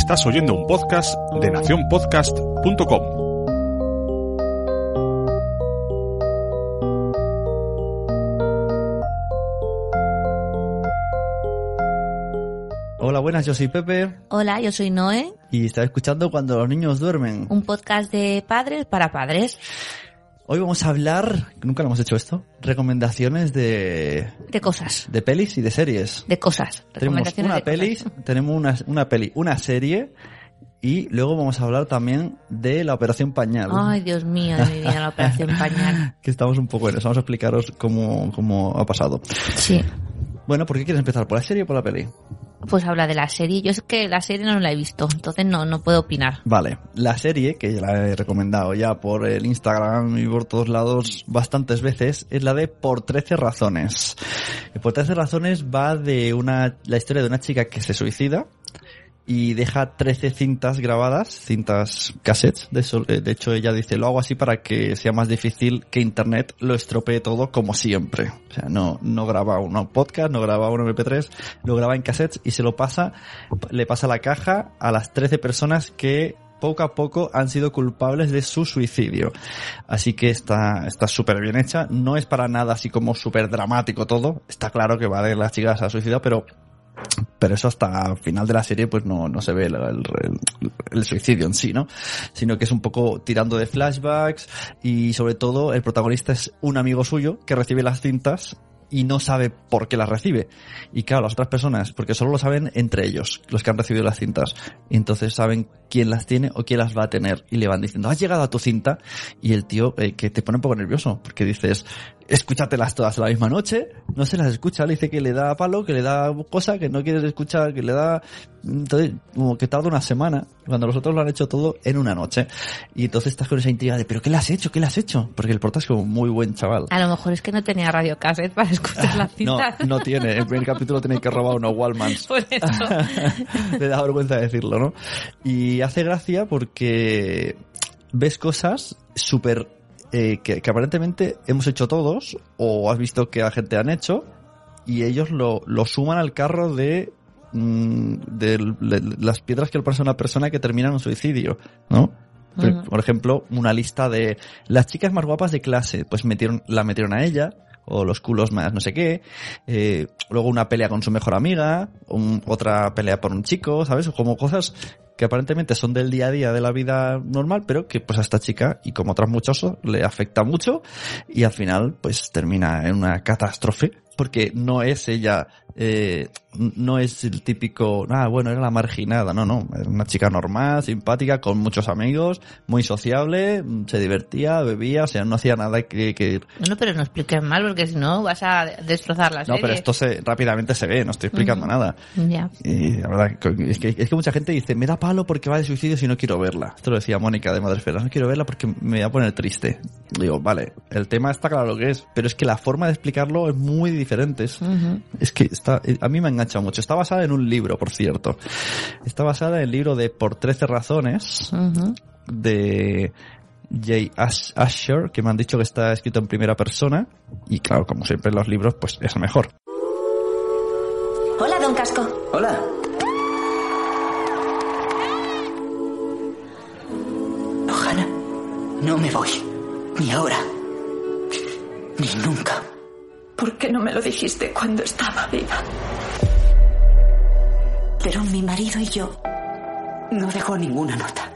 Estás oyendo un podcast de nacionpodcast.com. Hola, buenas, yo soy Pepe Hola, yo soy Noé, y está escuchando Cuando los niños duermen. un podcast de padres para padres. Hoy vamos a hablar, nunca lo hemos hecho esto, recomendaciones de, De cosas. de pelis y de series. De cosas. Tenemos Recomendaciones una de peli, tenemos una, una peli, una serie y luego vamos a hablar también de la Operación Pañal. Ay, Dios mío, de mi vida, la operación pañal. Que estamos un poco en eso, vamos a explicaros cómo, cómo ha pasado. Sí. Bueno, ¿por qué quieres empezar? ¿Por la serie o por la peli? Pues habla de la serie. Yo es que la serie no la he visto, entonces no, no puedo opinar. Vale, la serie, que ya la he recomendado ya por el Instagram y por todos lados bastantes veces, es la de Por 13 razones. Por 13 razones va de una, la historia de una chica que se suicida y deja 13 cintas grabadas, cintas cassettes. De, eso, eh, de hecho, ella dice, lo hago así para que sea más difícil que Internet lo estropee todo como siempre. O sea, no, no graba uno podcast, no graba uno MP3, lo graba en cassettes y se lo pasa, le pasa la caja a las 13 personas que poco a poco han sido culpables de su suicidio. Así que está está súper bien hecha. No es para nada así como súper dramático todo. Está claro que va de las chicas se ha suicidado, pero pero eso hasta el final de la serie pues no, no se ve el, el- suicidio en sí, ¿no? Sino que es un poco tirando de flashbacks y sobre todo el protagonista es un amigo suyo que recibe las cintas y no sabe por qué las recibe. Y claro, las otras personas, porque solo lo saben entre ellos, los que han recibido las cintas. Y entonces saben quién las tiene o quién las va a tener. Y le van diciendo, has llegado a tu cinta. Y el tío, eh, que te pone un poco nervioso, porque dices, escúchatelas todas la misma noche. No se las escucha, le dice que le da palo, que le da cosa, que no quieres escuchar, que le da... Entonces, como que tarda una semana, cuando los otros lo han hecho todo en una noche. Y entonces estás con esa intriga de, ¿pero qué le has hecho? ¿Qué le has hecho? Porque el porta es como muy buen chaval. A lo mejor es que no tenía radio cassette para escuchar las No, cintas. no tiene. En el primer capítulo tiene que robar unos Wallmans. Por eso. Le da vergüenza decirlo, ¿no? Y hace gracia porque ves cosas súper eh, que, que aparentemente hemos hecho todos o has visto que la gente han hecho y ellos lo, lo suman al carro de, mm, de, las piedras que le pasa a una persona que termina en un suicidio, ¿no? Por- ejemplo, una lista de las chicas más guapas de clase, pues metieron, la metieron a ella, o los culos más no sé qué, eh, luego una pelea con su mejor amiga, un- otra pelea por un chico, ¿sabes? Como cosas que aparentemente son del día a día de la vida normal, pero que pues a esta chica y como otras muchos le afecta mucho y al final pues termina en una catástrofe porque no es ella, eh, no es el típico, ah, bueno, era la marginada, no, no, era una chica normal, simpática, con muchos amigos, muy sociable, se divertía, bebía, o sea, no hacía nada que, que Bueno, pero no expliques mal porque si no vas a destrozar la no, serie. pero esto se, rápidamente se ve, no estoy explicando Ujú. nada. Ya. Y la verdad, es que, es que mucha gente dice, me da palo porque va de suicidio si no quiero verla. Esto lo decía Mónica de Madresfera, no quiero verla porque me voy a poner triste. Digo, vale, el tema está claro lo que es, pero es que la forma de explicarlo es muy diferente. Es, que está, a mí me ha enganchado mucho. Está basada en un libro, por cierto. Está basada en el libro de Por 13 razones de Jay Ash- Asher, que me han dicho que está escrito en primera persona. Y claro, como siempre en los libros, pues es mejor. Hola, don Casco. Hola. No me voy. Ni ahora. Ni nunca. ¿Por qué no me lo dijiste cuando estaba viva? Pero mi marido y yo no dejó ninguna nota.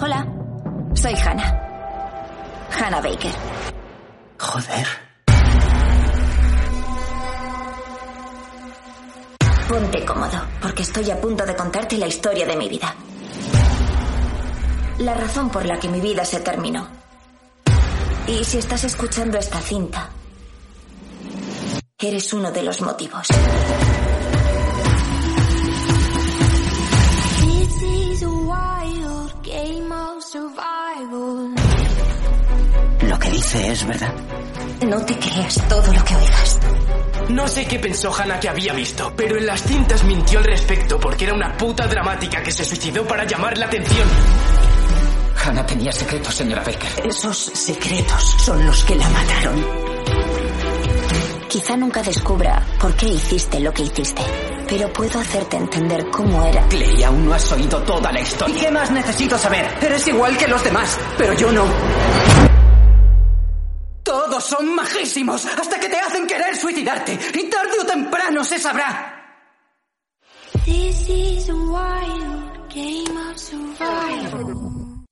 Hola, soy Hannah. Hannah Baker. Joder. Ponte cómodo, porque estoy a punto de contarte la historia de mi vida. La razón por la que mi vida se terminó. Y si estás escuchando esta cinta, eres uno de los motivos. This is a wild game of survival. Lo que dice es verdad. No te creas todo lo que oigas. No sé qué pensó Hannah que había visto, pero en las cintas mintió al respecto porque era una puta dramática que se suicidó para llamar la atención. Hannah tenía secretos, señora Baker. Esos secretos son los que la mataron. Quizá nunca descubra por qué hiciste lo que hiciste, pero puedo hacerte entender cómo era. Clay, aún no has oído toda la ¿Y historia. qué más necesito saber? Eres igual que los demás, pero yo no. Todos son majísimos hasta que te hacen querer suicidarte. Y tarde o temprano se sabrá. This is a wild game of survival.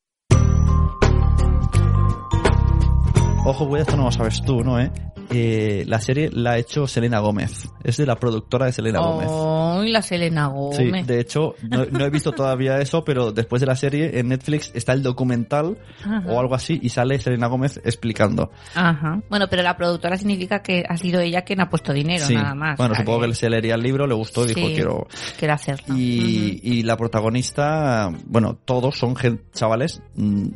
Ojo, güey, esto no lo sabes tú, ¿no, eh? Eh, la serie la ha hecho Selena Gómez. Es de la productora de Selena Gómez. Ay, la Selena Sí, Gómez. de hecho, no, no he visto todavía eso, pero después de la serie en Netflix está el documental Ajá. o algo así y sale Selena Gómez explicando. Ajá. Bueno, pero la productora significa que ha sido ella quien ha puesto dinero, Sí. nada más. Bueno, supongo que se leería el libro, le gustó, dijo Sí, quiero. quiere hacerlo. Y, y la protagonista, bueno, todos son chavales mm,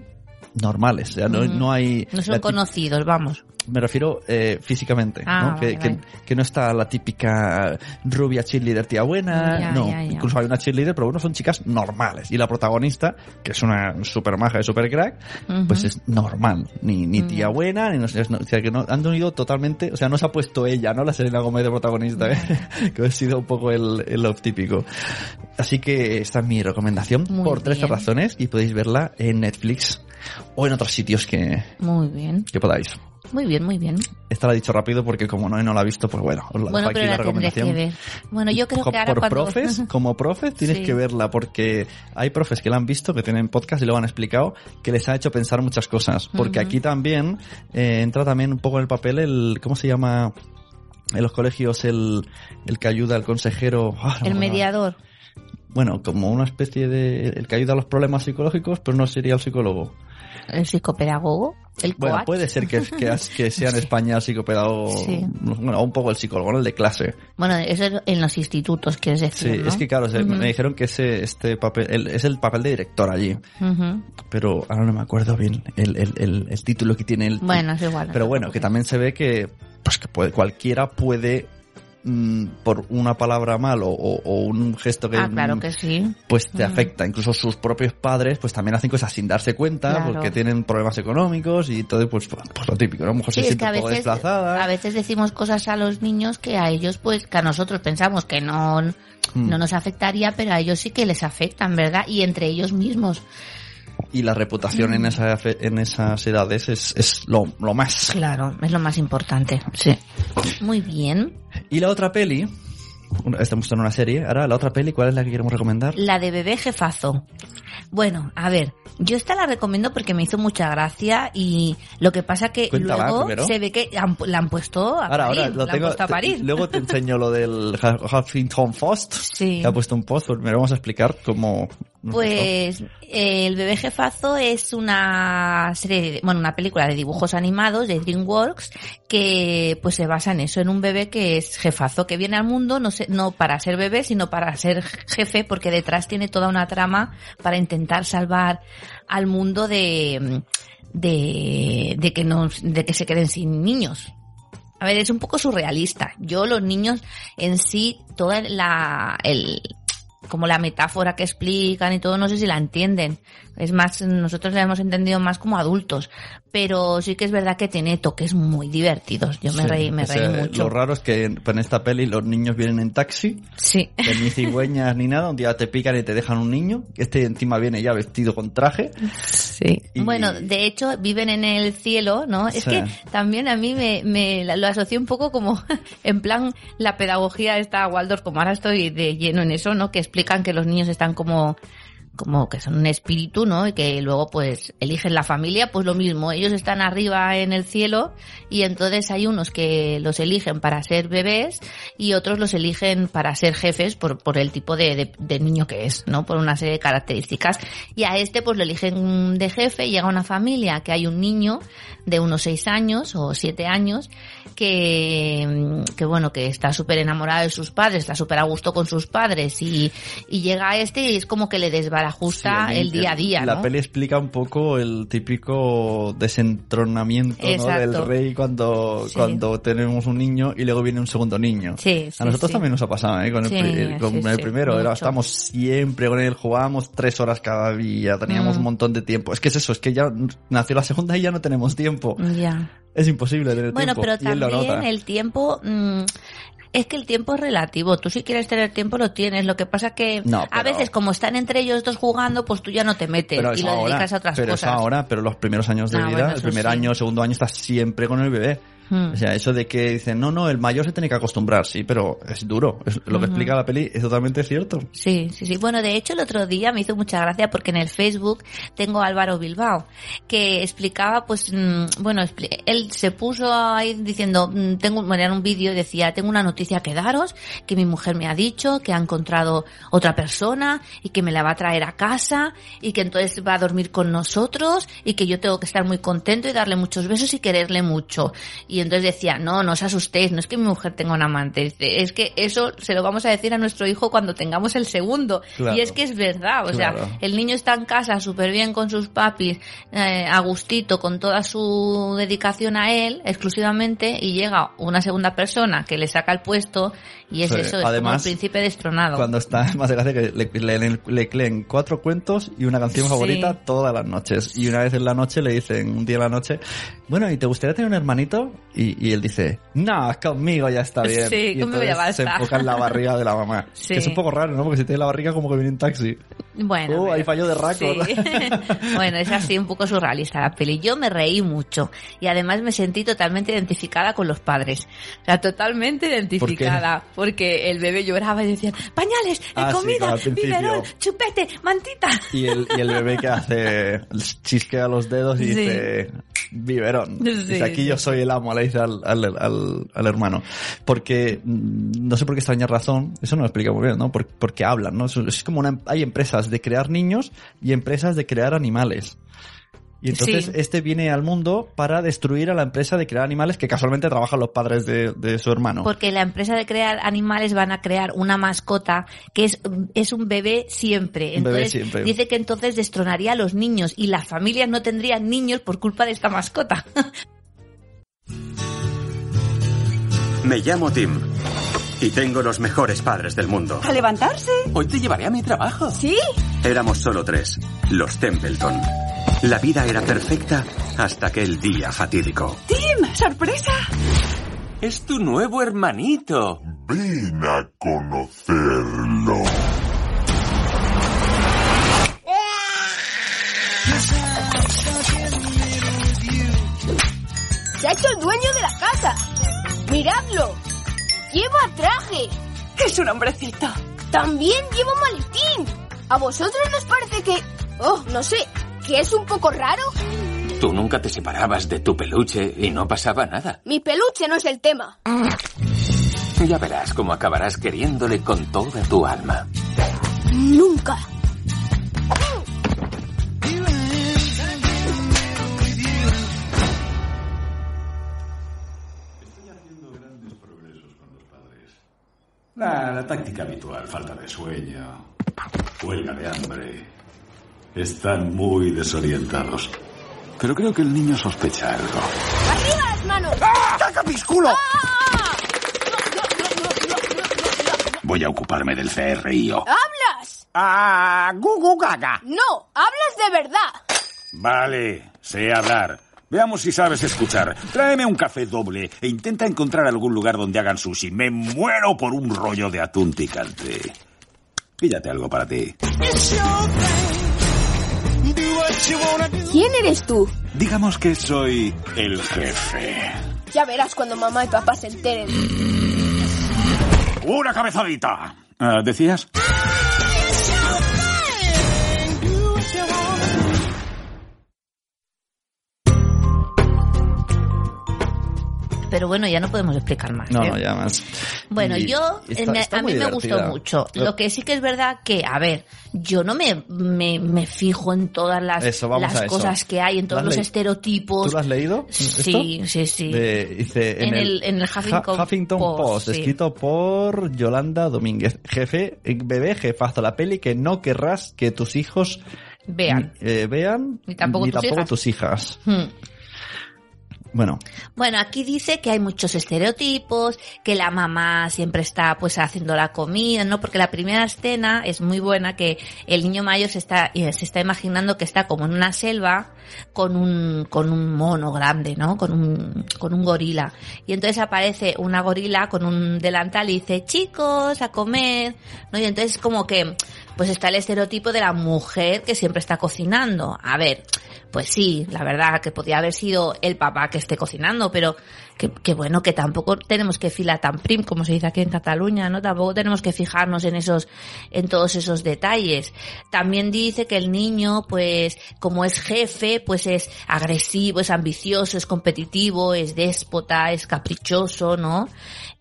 normales, o sea, no, no hay... No son la conocidos, vamos. Me refiero eh, físicamente, Ah, ¿no? Que, vale, que- vale. que no está la típica rubia cheerleader tía buena, Ya, no. ya, ya. Incluso hay una cheerleader, pero bueno, son chicas normales. Y la protagonista, que es una super maja y super crack, pues es normal. Ni, ni tía buena, ni no sé, no- o sea, que no, han unido totalmente, o sea, no se ha puesto ella, ¿no? La Selena Gómez de protagonista, ¿eh? que ha sido un poco el, el típico. Así que esta es mi recomendación Muy por 13 bien. razones y podéis verla en Netflix o en otros sitios que, Muy bien. que podáis. Muy bien, muy bien. Esta la he dicho rápido porque como no, no la ha visto, pues bueno, os la Bueno, dejo aquí pero la recomendación. que ver. Bueno, yo creo que ahora por cuando... profes, como profes tienes Sí. que verla porque hay profes que la han visto, que tienen podcast y lo han explicado, que les ha hecho pensar muchas cosas. Porque aquí también eh, entra también un poco en el papel el, ¿cómo se llama? En los colegios el, el que ayuda al consejero. Ah, no El mediador. Bueno, como una especie de, el que ayuda a los problemas psicológicos, pero no sería el psicólogo. El psicopedagogo. El Bueno, coach. puede ser que, que, que sea en Sí. España el psicopedagogo, Sí. bueno, un poco el psicólogo, ¿no? el de clase. Bueno, eso es en los institutos, quieres Sí, decir, ¿no? es que claro, se- me dijeron que ese este papel el- es el papel de director allí, pero ahora no me acuerdo bien el, el, el, título que tiene el. Bueno, es igual. pero bueno, que también se ve que pues que puede, cualquiera puede mm, por una palabra mal o, o- o un gesto que Ah, claro mm, que sí. pues te Ujú. afecta. Incluso sus propios padres pues también hacen cosas sin darse cuenta Claro. porque tienen problemas económicos y todo pues, pues lo típico, ¿no? A lo mejor Sí, se es siente que a un poco veces, desplazada. a veces decimos cosas a los niños que a ellos, pues, que a nosotros pensamos que no, Mm. no nos afectaría, pero a ellos sí que les afectan, ¿verdad? Y entre ellos mismos. Y la reputación Mm. en, esa, fe- en esas edades es, es lo, lo más. Claro, es lo más importante. Sí. Muy bien. Y la otra peli, estamos en una serie, ahora la otra peli, ¿cuál es la que queremos recomendar? La de bebé jefazo. Bueno, a ver, yo esta la recomiendo porque me hizo mucha gracia y lo que pasa que Cuéntala luego primero. se ve que han- la han puesto a Ahora, parir. ahora lo la han tengo. puesto a te- parir. luego te enseño lo del Huffington Post. Sí. Que ha puesto un post, pero vamos a explicar cómo. Pues eh, El bebé jefazo es una serie, de- bueno, una película de dibujos animados de DreamWorks que pues se basa en eso, en un bebé que es jefazo, que viene al mundo no sé, no para ser bebé, sino para ser jefe, porque detrás tiene toda una trama para intentar salvar al mundo de de, de que no de que se queden sin niños. A ver, es un poco surrealista. Yo, los niños en sí, toda la, el, como la metáfora que explican y todo, no sé si la entienden. Es más, nosotros la hemos entendido más como adultos. Pero sí que es verdad que tiene toques muy divertidos. Yo me Sí, reí, me o reí mucho. Lo raro es que en, esta peli los niños vienen en taxi, Sí. ni cigüeñas ni nada, un día te pican y te dejan un niño, este encima viene ya vestido con traje. Sí. Y- Bueno, de hecho, viven en el cielo, ¿no? Es Sí. que también a mí me, me lo asocié un poco como, en plan, la pedagogía está Waldorf, como ahora estoy de lleno en eso, ¿no? Que explican que los niños están como como que son un espíritu, ¿no? Y que luego pues eligen la familia, pues lo mismo, ellos están arriba en el cielo y entonces hay unos que los eligen para ser bebés y otros los eligen para ser jefes por, por el tipo de, de- de niño que es, ¿no? Por una serie de características. Y a este pues lo eligen de jefe, llega una familia que hay un niño de unos seis años o siete años que, que bueno, que está súper enamorado de sus padres, está súper a gusto con sus padres y, y llega a este y es como que le desbarata lleva la justa Sí, el día a día, La ¿no? peli explica un poco el típico desentronamiento ¿no? Del rey cuando, Sí. cuando tenemos un niño y luego viene un segundo niño. Sí, a nosotros también nos ha pasado, ¿eh? Con el, pri- con el primero. Era, mucho. estábamos siempre con él, jugábamos tres horas cada día, teníamos Mm. un montón de tiempo. Es que es eso, es que ya nació la segunda y ya no tenemos tiempo. Ya. Es imposible tener Bueno, tiempo. pero y él lo también nota. el tiempo... mm, es que el tiempo es relativo. Tú si quieres tener tiempo lo tienes. Lo que pasa que No, a pero- veces como están entre ellos dos jugando, pues tú ya no te metes Pero y lo ahora, dedicas a otras pero cosas. eso ahora, pero los primeros años de Ah, vida, bueno, el primer sí. año, segundo año, estás siempre con el bebé. Hmm. O sea, eso de que dicen, no, no, el mayor se tiene que acostumbrar, sí, pero es duro. Es- lo que explica la peli es totalmente cierto. Sí, sí, sí. Bueno, de hecho el otro día me hizo mucha gracia porque en el Facebook tengo a Álvaro Bilbao que explicaba, pues, mm, bueno, él se puso ahí diciendo, mm, tengo, bueno, en un vídeo decía, tengo una noticia que daros, que mi mujer me ha dicho que ha encontrado otra persona y que me la va a traer a casa y que entonces va a dormir con nosotros y que yo tengo que estar muy contento y darle muchos besos y quererle mucho. Y entonces decía, no, no os asustéis, no es que mi mujer tenga un amante, es que eso se lo vamos a decir a nuestro hijo cuando tengamos el segundo. Claro. Y es que es verdad, o Claro. sea, el niño está en casa súper bien con sus papis, eh, a gustito, con toda su dedicación a él exclusivamente, y llega una segunda persona que le saca el puesto, y es Sí. eso, es como el Además, príncipe destronado. Cuando está más de gracia que le, le, le- le leen cuatro cuentos y una canción Sí. favorita todas las noches. Y una vez en la noche le dicen, un día en la noche, bueno, ¿y te gustaría tener un hermanito? Y, y él dice, no, conmigo ya está bien. Sí, y conmigo ya entonces se basta. enfoca en la barriga de la mamá. Sí. Que es un poco raro, ¿no? Porque si tiene la barriga como que viene en taxi. Bueno, pero- ahí falló de récord. Sí. bueno, es así un poco surrealista la peli. Yo me reí mucho y además me sentí totalmente identificada con los padres. O sea, totalmente identificada. Porque el bebé lloraba y decían, pañales, Ah, sí, comida, principio. biberón, chupete, mantita. Y el, y el bebé que hace, chisquea los dedos y Sí. dice, biberón. Sí, dice, aquí yo soy el amo, le dice al, al, al, al hermano. Porque, mm, no sé por qué extraña razón, eso no lo explica muy bien, ¿no? Por- porque hablan, ¿no? Eso- Es como una, hay empresas de crear niños y empresas de crear animales. Y entonces Sí. este viene al mundo para destruir a la empresa de crear animales que casualmente trabajan los padres de, de su hermano. Porque la empresa de crear animales van a crear una mascota que es, es un bebé siempre. Un bebé Entonces, siempre. dice que entonces destronaría a los niños y las familias no tendrían niños por culpa de esta mascota. Me llamo Tim y tengo los mejores padres del mundo. ¿A levantarse? Hoy te llevaré a mi trabajo. ¿Sí? Éramos solo tres, los Templeton. La vida era perfecta hasta aquel día fatídico. ¡Tim! ¡Sorpresa! Es tu nuevo hermanito. Ven a conocerlo. Se ha hecho el dueño de la casa. ¡Miradlo! ¡Lleva traje! ¡Es un hombrecito! ¡También lleva maletín! ¿A vosotros nos parece que... Oh, no sé, que es un poco raro? Tú nunca te separabas de tu peluche y no pasaba nada. Mi peluche no es el tema. Ya verás cómo acabarás queriéndole con toda tu alma. Nunca. La, la táctica habitual, falta de sueño, huelga de hambre. Están muy desorientados. Pero creo que el niño sospecha algo. ¡Arriba las manos! ¡Caca mis culo! ¡Ah! Voy a ocuparme del CRIO. ¡Hablas! ¡Ah! ¡Gugu gaga! No, hablas de verdad. Vale, sé hablar. Veamos si sabes escuchar. Tráeme un café doble e intenta encontrar algún lugar donde hagan sushi. Me muero por un rollo de atún picante. Píllate algo para ti. ¿Quién eres tú? Digamos que soy el jefe. Ya verás cuando mamá y papá se enteren. ¡Una cabezadita! Ah, ¿Decías? Pero bueno, ya no podemos explicar más. No, ¿eh? no, ya más. Bueno, Y yo, está- me- está a mí me gustó mucho. Lo- que sí que es verdad que, a ver, yo no me, me, me fijo en todas las, Eso, las cosas que hay, en ¿Lo todos los estereotipos. ¿Tú lo has leído? Sí, sí, sí. De- dice, En el- en el Huffington Huffington Post, Post, sí. escrito por Yolanda Domínguez. Jefe, eh, bebé, jefazo, la peli que no querrás que tus hijos Vean. eh, vean Ni tampoco tus hijas. tus hijas. Hmm. Bueno, Bueno, aquí dice que hay muchos estereotipos, que la mamá siempre está pues haciendo la comida, ¿no? Porque la primera escena es muy buena, que el niño mayor se está, eh, se está imaginando que está como en una selva con un, con un mono grande, ¿no? Con un, con un gorila. Y entonces aparece una gorila con un delantal y dice, chicos, a comer, ¿no? Y entonces como que, pues está el estereotipo de la mujer que siempre está cocinando. A ver, pues sí, la verdad que podría haber sido el papá que esté cocinando, pero que, que bueno, que tampoco tenemos que filar tan prim, como se dice aquí en Cataluña, ¿no? Tampoco tenemos que fijarnos en esos, en todos esos detalles. También dice que el niño, pues, como es jefe, pues es agresivo, es ambicioso, es competitivo, es déspota, es caprichoso, ¿no?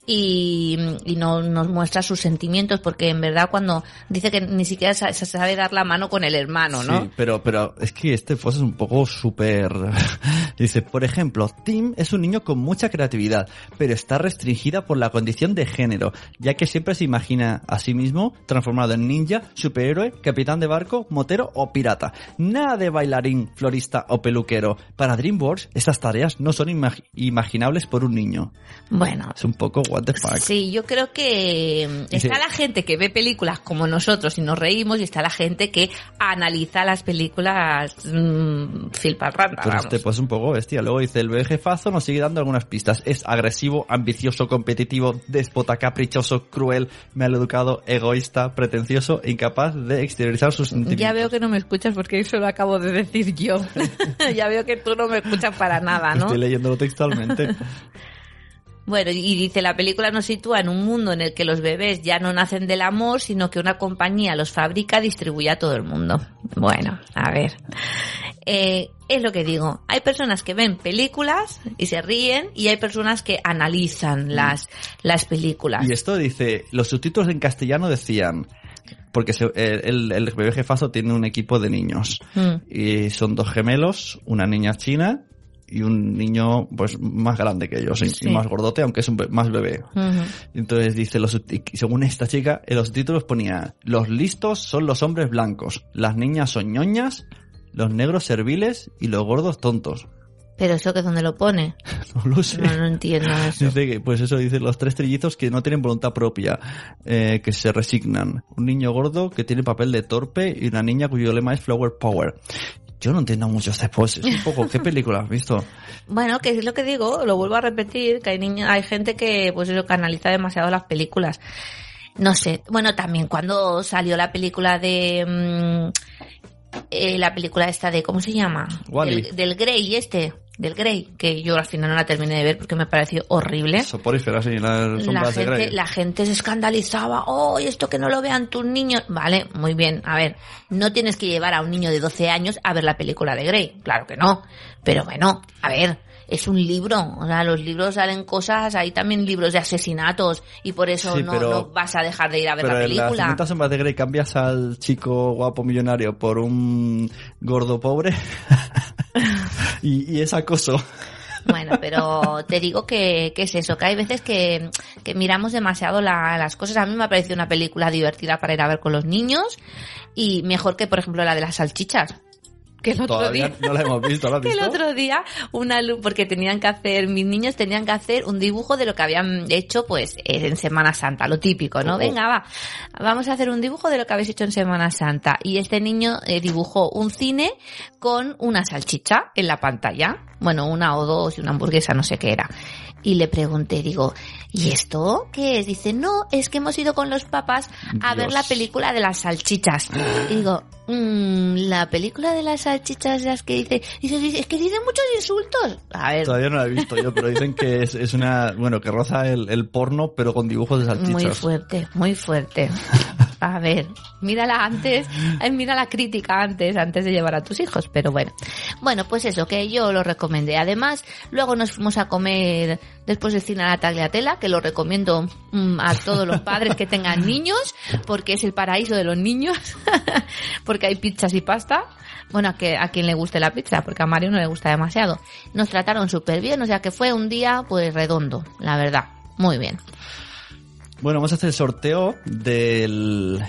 Y, y no nos muestra sus sentimientos porque en verdad cuando dice que ni siquiera se sabe dar la mano con el hermano, ¿no? Sí, pero, pero es que este post es un poco súper... Dice, por ejemplo, Tim es un niño con mucha creatividad, pero está restringida por la condición de género, ya que siempre se imagina a sí mismo transformado en ninja, superhéroe, capitán de barco, motero o pirata. Nada de bailarín, florista o peluquero. Para DreamWorks, estas tareas no son imag- imaginables por un niño. Bueno, Es un poco what the fuck. Sí, yo creo que mm, está la gente que ve películas como nosotros y nos reímos y está la gente que analiza las películas mmm, filparranda, vamos. este pues un poco bestia. Luego dice, el jefazo nos sigue dando algunas pistas. Es agresivo, ambicioso, competitivo, déspota, caprichoso, cruel, maleducado, egoísta, pretencioso e incapaz de exteriorizar sus sentimientos. Ya veo que no me escuchas porque eso lo acabo de decir yo. ya veo que tú no me escuchas para nada, ¿no? Estoy leyéndolo textualmente. Bueno, y dice, la película nos sitúa en un mundo en el que los bebés ya no nacen del amor, sino que una compañía los fabrica distribuye a todo el mundo. Bueno, a ver. Eh, es lo que digo. Hay personas que ven películas y se ríen y hay personas que analizan las, las películas. y esto dice, los subtítulos en castellano decían, porque se- el, el bebé jefazo tiene un equipo de niños. Mm. Y son dos gemelos, una niña china y un niño pues más grande que ellos y- Sí. y más gordote, aunque es un be- más bebé. Entonces dice, los, según esta chica, en los subtítulos ponía, los listos son los hombres blancos, las niñas son ñoñas, los negros serviles y los gordos tontos. Pero eso que dónde lo pone. No lo sé. No, no entiendo eso. Dice que, pues eso, dice los tres trillizos que no tienen voluntad propia, eh, que se resignan. Un niño gordo que tiene papel de torpe y una niña cuyo lema es Flower Power. Yo no entiendo mucho este post, es un poco, ¿qué película has visto? Bueno, que es lo que digo, lo vuelvo a repetir, que hay niños, hay gente que pues eso canaliza demasiado las películas. No sé, bueno, también cuando salió la película de mm, eh, la película esta de ¿cómo se llama? Del, del Grey este, del Grey, que yo al final no la terminé de ver porque me pareció horrible. Soporífera, sí, La de gente, Grey. la gente se escandalizaba, oh, esto que no lo vean tus niños. Vale, muy bien, a ver, no tienes que llevar a un niño de 12 años a ver la película de Grey, claro que no. Pero bueno, a ver, es un libro, o sea, los libros salen cosas, hay también libros de asesinatos, y por eso Sí, no, pero- no vas a dejar de ir a ver Pero la en las película. 50 sombras de Grey cambias al chico guapo millonario por un gordo pobre y, y es acoso. Bueno, pero te digo que, que es eso, que hay veces que, que miramos demasiado la- las cosas. A mí me ha parecido una película divertida para ir a ver con los niños y mejor que, por ejemplo, la de las salchichas. Que el otro Todavía día, no la hemos visto, ¿la has que el visto? otro día una porque tenían que hacer, mis niños tenían que hacer un dibujo de lo que habían hecho pues en Semana Santa, lo típico, ¿no? Oh. Venga, va, vamos a hacer un dibujo de lo que habéis hecho en Semana Santa. Y este niño eh, dibujó un cine con una salchicha en la pantalla. Bueno, una o dos y una hamburguesa, no sé qué era. Y le pregunté, digo, ¿y esto qué es? Dice, no, es que hemos ido con los papás a ver la película de las salchichas. Y digo, "Mm, la película de las salchichas, las que dice, dice, dice, es que dice muchos insultos. A ver, Todavía no la he visto yo, pero dicen que es, es una, bueno, que roza el, el porno, pero con dibujos de salchichas. muy fuerte, muy fuerte. A ver, mírala antes, mira la crítica antes, antes de llevar a tus hijos, pero bueno. Bueno, pues eso, que yo lo recomendé. Además, luego nos fuimos a comer después de cine a la tagliatela, que lo recomiendo mm, a todos los padres que tengan niños, porque es el paraíso de los niños, porque hay pizzas y pasta. Bueno, a, que, a quien le guste la pizza, porque a Mario no le gusta demasiado. Nos trataron súper bien, o sea que fue un día pues redondo, la verdad. Muy bien. Bueno, vamos a hacer el sorteo del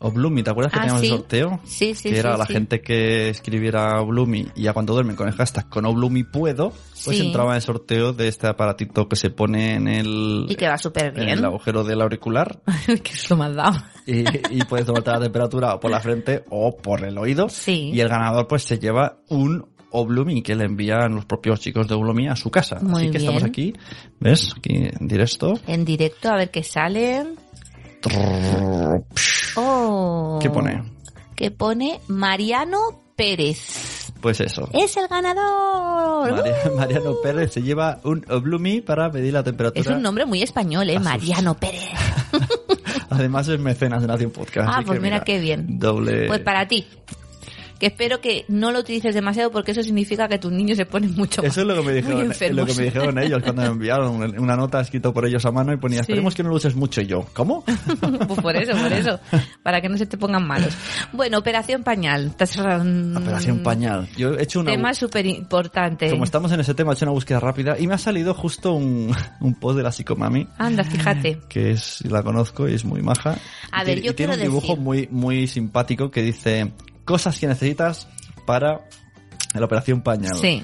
Oblumi. ¿Te acuerdas que Ah, teníamos sí. el sorteo? Sí, sí, Que era sí, la sí. gente que escribiera Oblumi y ya cuando duermen con el hashtag con Oblumi puedo, pues entraba en el sorteo de este aparatito que se pone en el, Y que va súper en bien. el agujero del auricular que es lo más dado. y, y puedes tomarte la temperatura o por la frente o por el oído. Sí. Y el ganador pues se lleva un Oblumi que le envían los propios chicos de Oblumi a su casa. Muy Así que estamos aquí, ¿ves? Aquí en directo. En directo, a ver qué sale. Oh. ¿Qué pone? Que pone Mariano Pérez. Pues eso. ¡Es el ganador! María- Mariano Pérez se lleva un Oblumi para medir la temperatura. Es un nombre muy español, ¿eh? Mariano Pérez. Además es mecenas de Nación Podcast. Ah, pues que mira qué bien. Doble. Pues para ti. Que espero que no lo utilices demasiado porque eso significa que tus niños se ponen mucho más Eso es lo que me dijeron, enfermos. lo que me dijeron ellos cuando me enviaron una nota escrita por ellos a mano y ponía, Sí. esperemos que no lo uses mucho. Y yo, ¿cómo? Pues por eso, por eso. Para que no se te pongan malos. Bueno, Operación Pañal. Operación Pañal. Yo he hecho una... Tema súper importante. Como estamos en ese tema, he hecho una búsqueda rápida y me ha salido justo un, un post de la psicomami. Anda, fíjate. que es, la conozco y es muy maja. A Y ver, tiene- yo y tiene un dibujo decir- muy, muy simpático que dice cosas que necesitas para la operación pañal. Sí,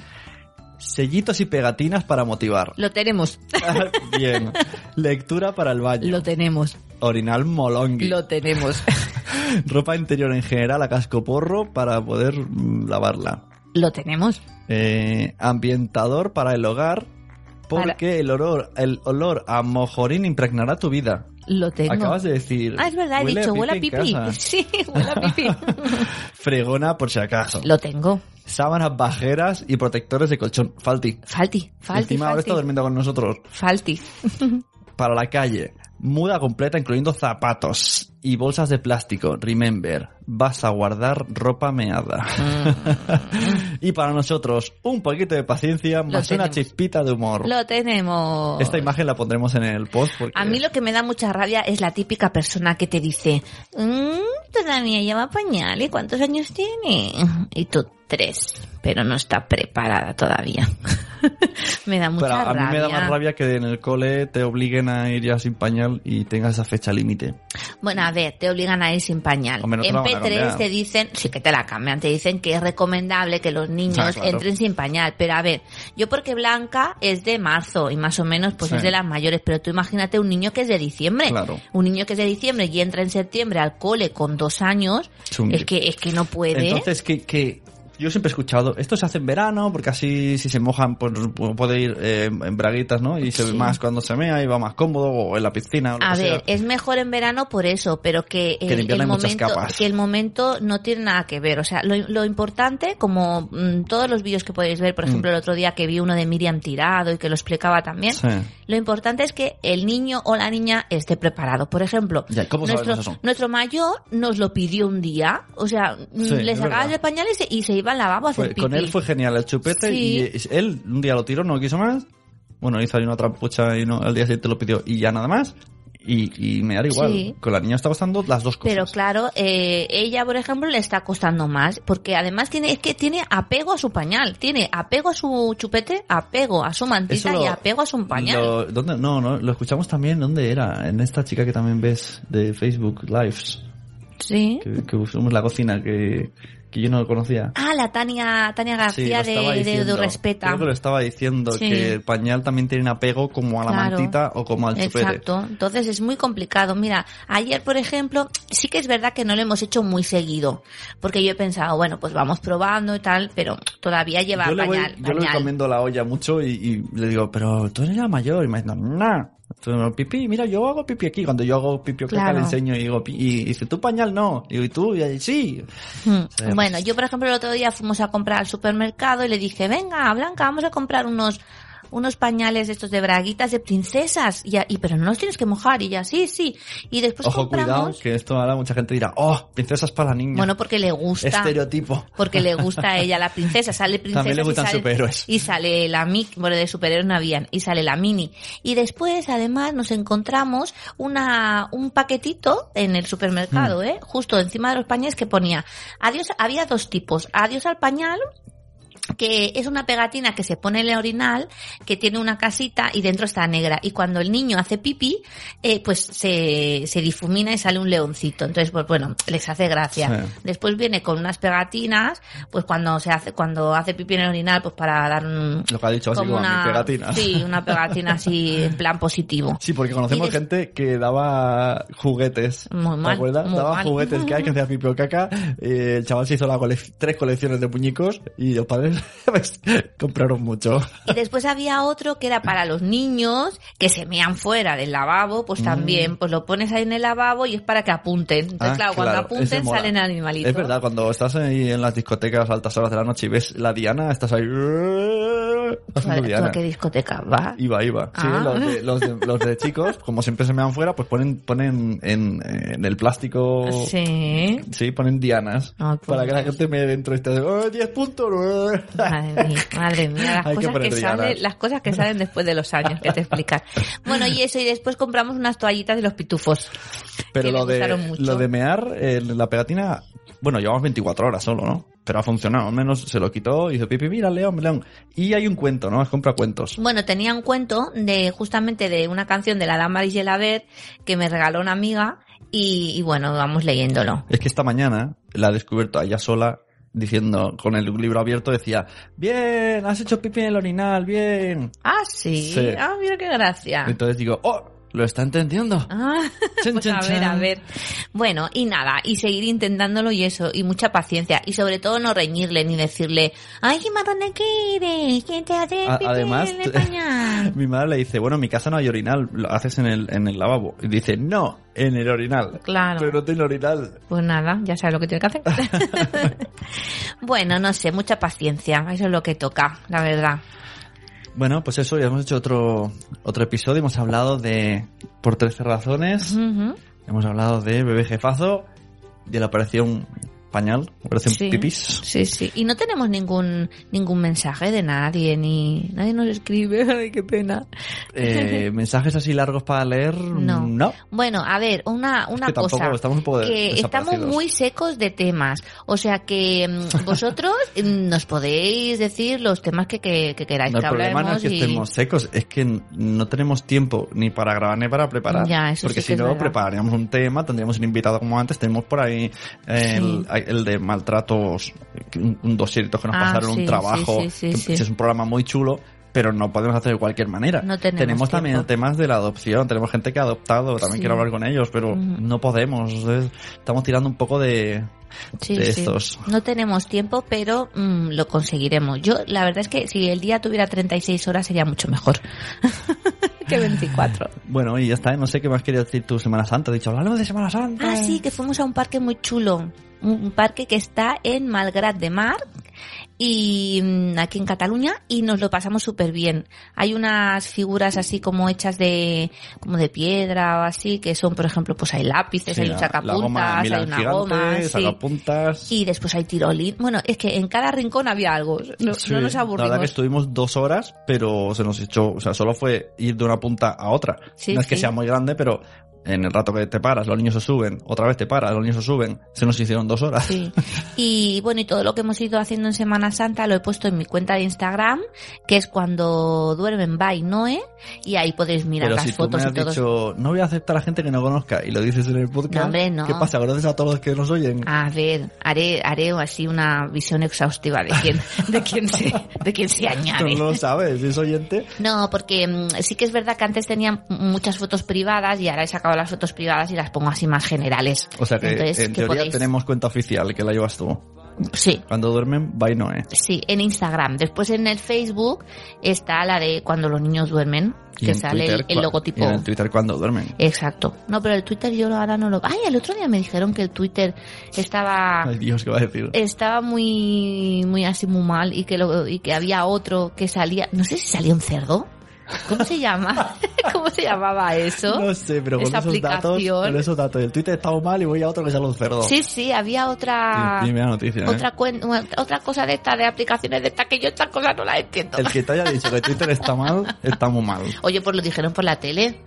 Sellitos y pegatinas para motivar. lo tenemos. Bien. Lectura para el baño. Lo tenemos. Orinal molongui. Lo tenemos. Ropa interior en general a cascoporro para poder mm, lavarla. Lo tenemos. Eh, ambientador para el hogar porque el olor, el olor a mojorín impregnará tu vida. Lo tengo. Acabas de decir. Ah, es verdad, he "Huele dicho, huele a pipí. casa". Sí, huele a pipí. Fregona por si acaso. Lo tengo. Sábanas bajeras y protectores de colchón. Falti. Falti, falti, Encima ahora está durmiendo con nosotros. Falti. Para la calle. Muda completa incluyendo zapatos y bolsas de plástico. Remember, vas a guardar ropa meada. y para nosotros, un poquito de paciencia más una chispita de humor. Lo tenemos. Esta imagen la pondremos en el post porque A mí lo que me da mucha rabia es la típica persona que te dice, "Mm, todavía lleva pañal, ¿y cuántos años tiene? Y tú, tres, pero no está preparada todavía. me da mucha Pero a rabia. mí me da más rabia que en el cole te obliguen a ir ya sin pañal y tengas esa fecha límite. Bueno, a ver, te obligan a ir sin pañal. Hombre, no te en la van a P3 cambiar. te dicen, sí que te la cambian, te dicen que es recomendable que los niños Ah, claro. entren sin pañal. Pero a ver, yo porque Blanca es de marzo y más o menos pues Sí. es de las mayores, pero tú imagínate un niño que es de diciembre. Claro. Un niño que es de diciembre y entra en septiembre al cole con dos años, es que, es que no puede. Entonces, que, que yo siempre he escuchado, esto se hace en verano, porque así si se mojan, pues puede ir eh, en braguitas, ¿no? Y se ve más cuando se mea y va más cómodo, o en la piscina, o lo A que ver, sea. es mejor en verano por eso, pero que, el, momento, que el momento no tiene nada que ver. O sea, lo, lo importante, como mm, todos los vídeos que podéis ver, por Mm. ejemplo, el otro día que vi uno de Miriam tirado y que lo explicaba también, Sí. lo importante es que el niño o la niña esté preparado. Por ejemplo, Ya, ¿cómo nuestro, nuestro mayor nos lo pidió un día, o sea, Sí, le verdad. el pañal y se, y se iba al lavabo a hacer pipí. con él fue genial el chupete Sí. y él un día lo tiró, no quiso más. Bueno, hizo ahí una trampucha y no, al día siguiente lo pidió y ya nada más. Y, y me da igual. Sí. Con la niña está costando las dos cosas. Pero claro, eh, ella, por ejemplo, le está costando más, porque además tiene, es que tiene apego a su pañal, tiene apego a su chupete, apego a su mantita lo- y apego a su pañal. Lo, ¿dónde? No, no, lo escuchamos también, ¿dónde era? En esta chica que también ves de Facebook Lives, Sí. que, que usamos la cocina, que, que yo no conocía. Ah, la Tania, Tania García de, de, diciendo. de Respeta. Creo que lo estaba diciendo, Sí. que el pañal también tiene un apego como a la Claro. mantita o como al chupete. Exacto, entonces es muy complicado. Mira, ayer, por ejemplo, sí que es verdad que no lo hemos hecho muy seguido, porque yo he pensado, bueno, pues vamos probando y tal, pero todavía lleva yo le voy, pañal. yo le voy pañal. comiendo la olla mucho y, y le digo, pero tú eres ya mayor. Y me dice, no, no, pipí, mira, yo hago pipí aquí. Cuando yo hago pipí caca Claro. le enseño y digo, y dice, tú pañal no. Y digo, ¿y tú? Y sí. Hmm. Sí, Bueno, yo por ejemplo el otro día fuimos a comprar al supermercado y le dije, venga, Blanca, vamos a comprar unos unos pañales estos de braguitas de princesas. Y, y pero no los tienes que mojar. Y ya, sí, sí. Y después Ojo, compramos... cuidado, que esto ahora mucha gente dirá, oh, princesas para la niña. Bueno, porque le gusta. Estereotipo. Porque le gusta a ella la princesa. Sale princesa. También le gustan y sale, superhéroes. Y sale la Mickey, bueno, de superhéroes no habían. Y sale la Mini. Y después, además, nos encontramos una, un paquetito en el supermercado, Mm. ¿eh? Justo encima de los pañales que ponía, adiós, había dos tipos. Adiós al pañal, que es una pegatina que se pone en el orinal, que tiene una casita y dentro está negra. Y cuando el niño hace pipí, eh, pues se, se difumina y sale un leoncito. Entonces, pues bueno, les hace gracia. Sí. Después viene con unas pegatinas, pues cuando se hace, cuando hace pipí en el orinal, pues para dar un, Lo que ha dicho así como una, pegatina. sí, una pegatina así en plan positivo. Sí, porque conocemos des- gente que daba juguetes. Muy mal, ¿Te acuerdas? muy daba mal. juguetes que hay que hacía pipi o caca. eh, el chaval se hizo la cole- tres colecciones de muñecos y los padres pues, compraron mucho. Y después había otro que era para los niños que se mean fuera del lavabo, pues también, pues lo pones ahí en el lavabo y es para que apunten. Entonces, Mm. Ah, claro, cuando claro, apunten salen animalitos. Es verdad, cuando estás ahí en las discotecas a altas horas de la noche y ves la Diana, estás ahí haciendo ¿Tú a qué discoteca vas? Iba, iba. Sí, Ah. los, de, los, de, los de chicos, como siempre se me van fuera, pues ponen, ponen en, en el plástico. Sí. Sí, ponen dianas. Pues para que la gente me dentro y esté, oh, 10 puntos. Madre mía, madre mía, las Hay cosas que, salen, las cosas que salen después de los años que te explican. Bueno, y eso, y después compramos unas toallitas de los pitufos. Pero lo de, mucho. lo de mear, eh, la pegatina, bueno, llevamos 24 horas solo, ¿no? Pero ha funcionado, al menos se lo quitó y hizo pipi, mira, león, león. Y hay un cuento, ¿no? Es compra cuentos. Bueno, tenía un cuento de justamente de una canción de la Dama y Gelabert que me regaló una amiga y, y bueno, vamos leyéndolo. Es que esta mañana la he descubierto a ella sola diciendo, con el libro abierto, decía, bien, has hecho pipi en el orinal, bien. Ah, sí. Sí. Ah, mira qué gracia. Entonces digo, oh, lo está entendiendo. Ah, Chan, pues chan, a ver, a ver. Bueno, y nada, y seguir intentándolo y eso, y mucha paciencia, y sobre todo no reñirle ni decirle, ay, qué marrón que eres, ¿quién te hace A- además, en el pañal? Mi madre le dice, bueno, en mi casa no hay orinal, lo haces en el, en el lavabo. Y dice, no, en el orinal. Claro. Pero no tiene orinal. Pues nada, ya sabes lo que tiene que hacer. bueno, no sé, mucha paciencia, eso es lo que toca, la verdad. Bueno, pues eso, ya hemos hecho otro, otro episodio, hemos hablado de, por 13 razones, hemos hablado de bebé jefazo, de la operación pañal, operación Sí. pipis. Sí, sí. Y no tenemos ningún ningún mensaje de nadie, ni nadie nos escribe. Ay, qué pena. Eh, mensajes así largos para leer, No. no. Bueno, a ver, una, una que tampoco, cosa. estamos un poco que estamos muy secos de temas. O sea que mm, vosotros mm, nos podéis decir los temas que, que, que queráis No, que el problema no es que y- estemos secos, es que no tenemos tiempo ni para grabar ni para preparar. Ya, eso porque sí si que es no, prepararíamos un tema, tendríamos un invitado como antes, tenemos por ahí eh, el, el de maltratos, un, un dosierito que nos Ah, pasaron, sí, un trabajo, sí, sí, sí, que es un programa muy chulo. Pero no podemos hacer de cualquier manera. No tenemos también tiempo. temas de la adopción, tenemos gente que ha adoptado, también quiero hablar con ellos, pero no podemos. estamos tirando un poco de, Sí. No tenemos tiempo, pero mm, lo conseguiremos. Yo, la verdad es que si el día tuviera 36 horas sería mucho mejor que 24. Bueno, y ya está, no sé qué más quería decir tu Semana Santa. He dicho, hablamos de Semana Santa. Ah, sí, que fuimos a un parque muy chulo. Un parque que está en Malgrat de Mar y mm, aquí en Cataluña y nos lo pasamos súper bien. Hay unas figuras así como hechas de como de piedra o así que son, por ejemplo, pues hay lápices, Sí, hay goma sacapuntas, hay una gigante, goma, sí. sacapuntas. Y después hay tirolín. Bueno, es que en cada rincón había algo. No, Sí, no nos La verdad aburrimos. que estuvimos dos horas, pero se nos echó, o sea, solo fue ir de una punta a otra. Sí, no es que sea muy grande, pero en el rato que te paras, los niños se suben, otra vez te paras, los niños se suben, se nos hicieron dos horas. Sí. Y bueno, y todo lo que hemos ido haciendo en Semana Santa lo he puesto en mi cuenta de Instagram, que es cuando duermen by Noé, y ahí podéis mirar Pero las si tú fotos y todo. dicho, no voy a aceptar a gente que no conozca, y lo dices en el podcast, No, hombre, no. ¿qué pasa? ¿Conoces a todos los que nos oyen? A ver, haré, haré así una visión exhaustiva de quién, de quién se, de quién se Tú añade. no lo sabes, es oyente. No, porque mm, sí que es verdad que antes tenía muchas fotos privadas y ahora he sacado las fotos privadas y las pongo así más generales. O sea que Entonces, en que teoría podéis- tenemos cuenta oficial, que la llevas tú. Sí. Cuando duermen, Noé. Sí, en Instagram. Después en el Facebook está la de cuando los niños duermen, que sale Twitter, el, logotipo. Y en el Twitter cuando duermen. Exacto. No, pero el Twitter yo ahora no lo... Ay, el otro día me dijeron que el Twitter estaba... Ay Dios, ¿qué va a decir? Estaba muy, muy así muy mal y que lo, y que había otro que salía, no sé si salía un cerdo. ¿Cómo se llama? ¿Cómo se llamaba eso? No sé, pero con Esa esos datos, con esos datos, el Twitter estaba mal y voy a otro que sale un cerdo. Sí, sí, había otra Dime la noticia, ¿eh? otra cuen- otra cosa de esta de aplicaciones de esta que yo estas cosas no las entiendo. El que te haya dicho que Twitter está mal, está muy mal. Oye, pues lo dijeron por la tele.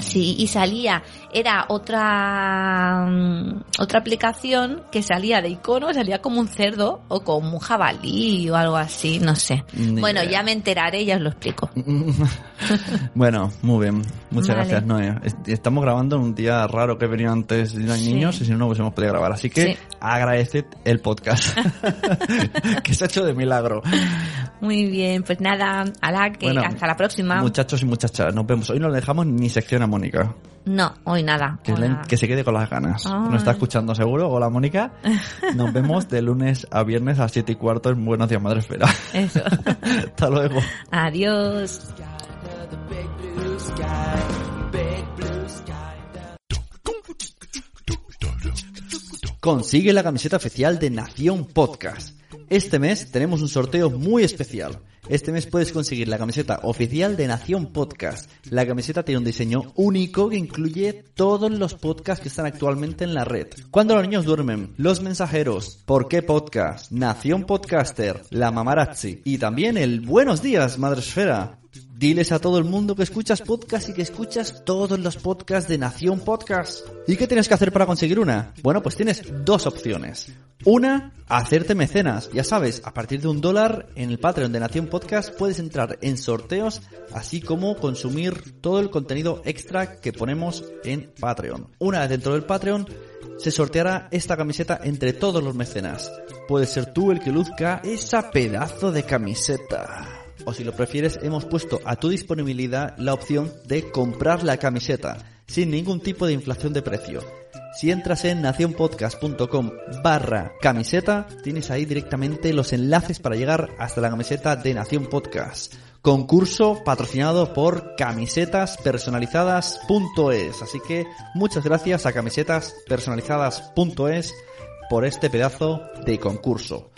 Sí, y salía, era otra mm, otra aplicación que salía de icono, salía como un cerdo o como un jabalí o algo así, no sé. Ni bueno, idea. ya me enteraré y ya os lo explico. Bueno, muy bien. Muchas Vale. gracias, Noé. Est- Estamos grabando en un día raro que venía antes y no hay Sí. niños y si no, no hubiésemos podido grabar. Así que Sí. agradeced el podcast. que se ha hecho de milagro. Muy bien, pues nada, ala, que Bueno, hasta la próxima. Muchachos y muchachas, nos vemos. Hoy no le dejamos ni sección a Mónica. No, hoy nada. Que, Hola. le- que se quede con las ganas. Ay. Nos está escuchando seguro. Hola, Mónica. Nos vemos de lunes a viernes a las 7 y cuarto en Buenos Días, Madre Esfera. Eso. Hasta luego. Adiós. Consigue la camiseta oficial de Nación Podcast. Este mes tenemos un sorteo muy especial. Este mes puedes conseguir la camiseta oficial de Nación Podcast. La camiseta tiene un diseño único que incluye todos los podcasts que están actualmente en la red. Cuando los niños duermen, Los Mensajeros, ¿Por qué Podcast? Nación Podcaster, La Mamarazzi y también el Buenos Días, Madresfera. Diles a todo el mundo que escuchas podcast y que escuchas todos los podcasts de Nación Podcast. ¿Y qué tienes que hacer para conseguir una? Bueno, pues tienes dos opciones. Una, hacerte mecenas. Ya sabes, a partir de un dólar en el Patreon de Nación Podcast puedes entrar en sorteos, así como consumir todo el contenido extra que ponemos en Patreon. Una vez dentro del Patreon, se sorteará esta camiseta entre todos los mecenas. Puedes ser tú el que luzca esa pedazo de camiseta. O si lo prefieres, hemos puesto a tu disponibilidad la opción de comprar la camiseta, sin ningún tipo de inflación de precio. Si entras en nacionpodcast.com barra camiseta, tienes ahí directamente los enlaces para llegar hasta la camiseta de Nación Podcast. Concurso patrocinado por camisetaspersonalizadas.es. Así que muchas gracias a camisetaspersonalizadas.es por este pedazo de concurso.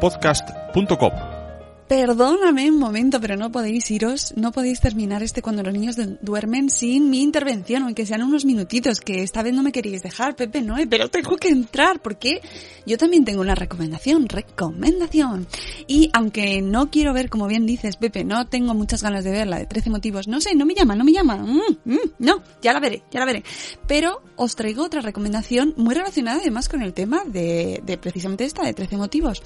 nacionpodcast.com. Perdóname un momento, pero no podéis iros, no podéis terminar este cuando los niños du- duermen sin mi intervención, aunque sean unos minutitos, que esta vez no me queríais dejar, Pepe, no, pero tengo que entrar, porque yo también tengo una recomendación, recomendación. Y aunque no quiero ver, como bien dices, Pepe, no tengo muchas ganas de ver la de 13 motivos, no sé, no me llama, no me llama, mm, mm, no, ya la veré, ya la veré. Pero os traigo otra recomendación muy relacionada además con el tema de, de precisamente esta, de 13 motivos.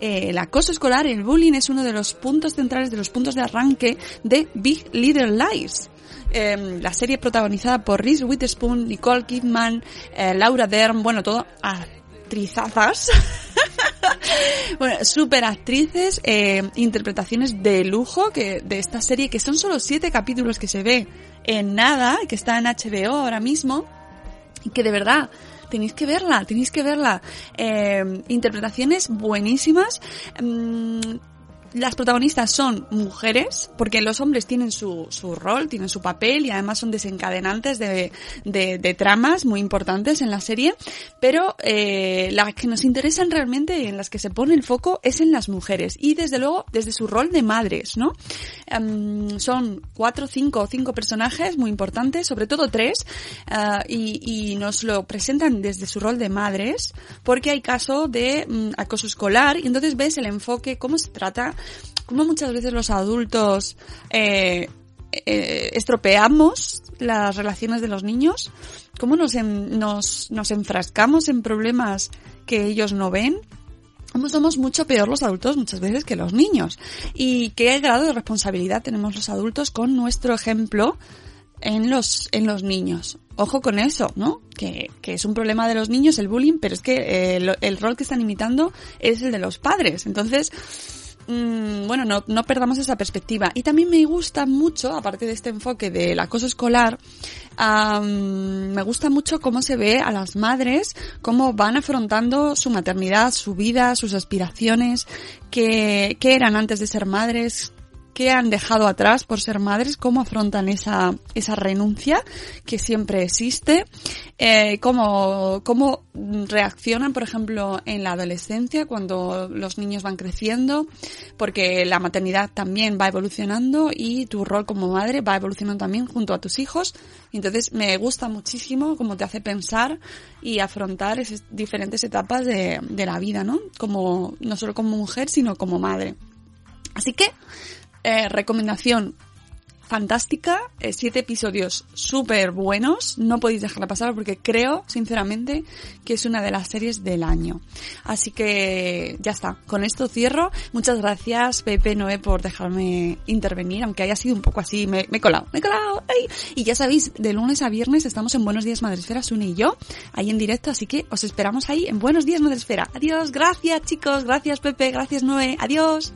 Eh, el acoso escolar, el bullying es uno de los puntos centrales, de los puntos de arranque de Big Little Lies. Eh, la serie protagonizada por Reese Witherspoon, Nicole Kidman, eh, Laura Dern, bueno, todo actrizazas. bueno, super actrices, eh, interpretaciones de lujo que, de esta serie, que son solo siete capítulos que se ve en nada, que está en HBO ahora mismo, y que de verdad tenéis que verla, tenéis que verla. Eh, interpretaciones buenísimas. Las protagonistas son mujeres, porque los hombres tienen su, su rol, tienen su papel y además son desencadenantes de, de, tramas muy importantes en la serie, pero eh, las que nos interesan realmente y en las que se pone el foco es en las mujeres y desde luego desde su rol de madres, ¿no? Em, son cuatro, cinco, cinco personajes muy importantes, sobre todo tres, y, y nos lo presentan desde su rol de madres, porque hay caso de mm, acoso escolar y entonces ves el enfoque, cómo se trata, cómo muchas veces los adultos eh, eh, estropeamos las relaciones de los niños, cómo nos, nos, nos enfrascamos en problemas que ellos no ven. Somos mucho peor los adultos muchas veces que los niños. Y qué grado de responsabilidad tenemos los adultos con nuestro ejemplo en los, en los niños. Ojo con eso, ¿no? Que, que es un problema de los niños el bullying, pero es que eh, el rol que están imitando es el de los padres. Entonces, mm, bueno, no, no perdamos esa perspectiva. Y también me gusta mucho, aparte de este enfoque del acoso escolar, me gusta mucho cómo se ve a las madres, cómo van afrontando su maternidad, su vida, sus aspiraciones, que, que eran antes de ser madres, qué han dejado atrás por ser madres, cómo afrontan esa, esa renuncia que siempre existe, eh, cómo, cómo reaccionan, por ejemplo, en la adolescencia cuando los niños van creciendo, porque la maternidad también va evolucionando y tu rol como madre va evolucionando también junto a tus hijos. Entonces me gusta muchísimo cómo te hace pensar y afrontar esas diferentes etapas de, de la vida, ¿no? Como, no solo como mujer, sino como madre. Así que, eh, recomendación fantástica, eh, siete episodios súper buenos, no podéis dejarla pasar porque creo, sinceramente, que es una de las series del año. Así que ya está, con esto cierro. Muchas gracias Pepe Noé por dejarme intervenir, aunque haya sido un poco así, me, he colado, me he colado. ¡ay! Y ya sabéis, de lunes a viernes estamos en Buenos Días Madresfera, Sune y yo, ahí en directo, así que os esperamos ahí en Buenos Días Madresfera. Adiós, gracias chicos, gracias Pepe, gracias Noé, adiós.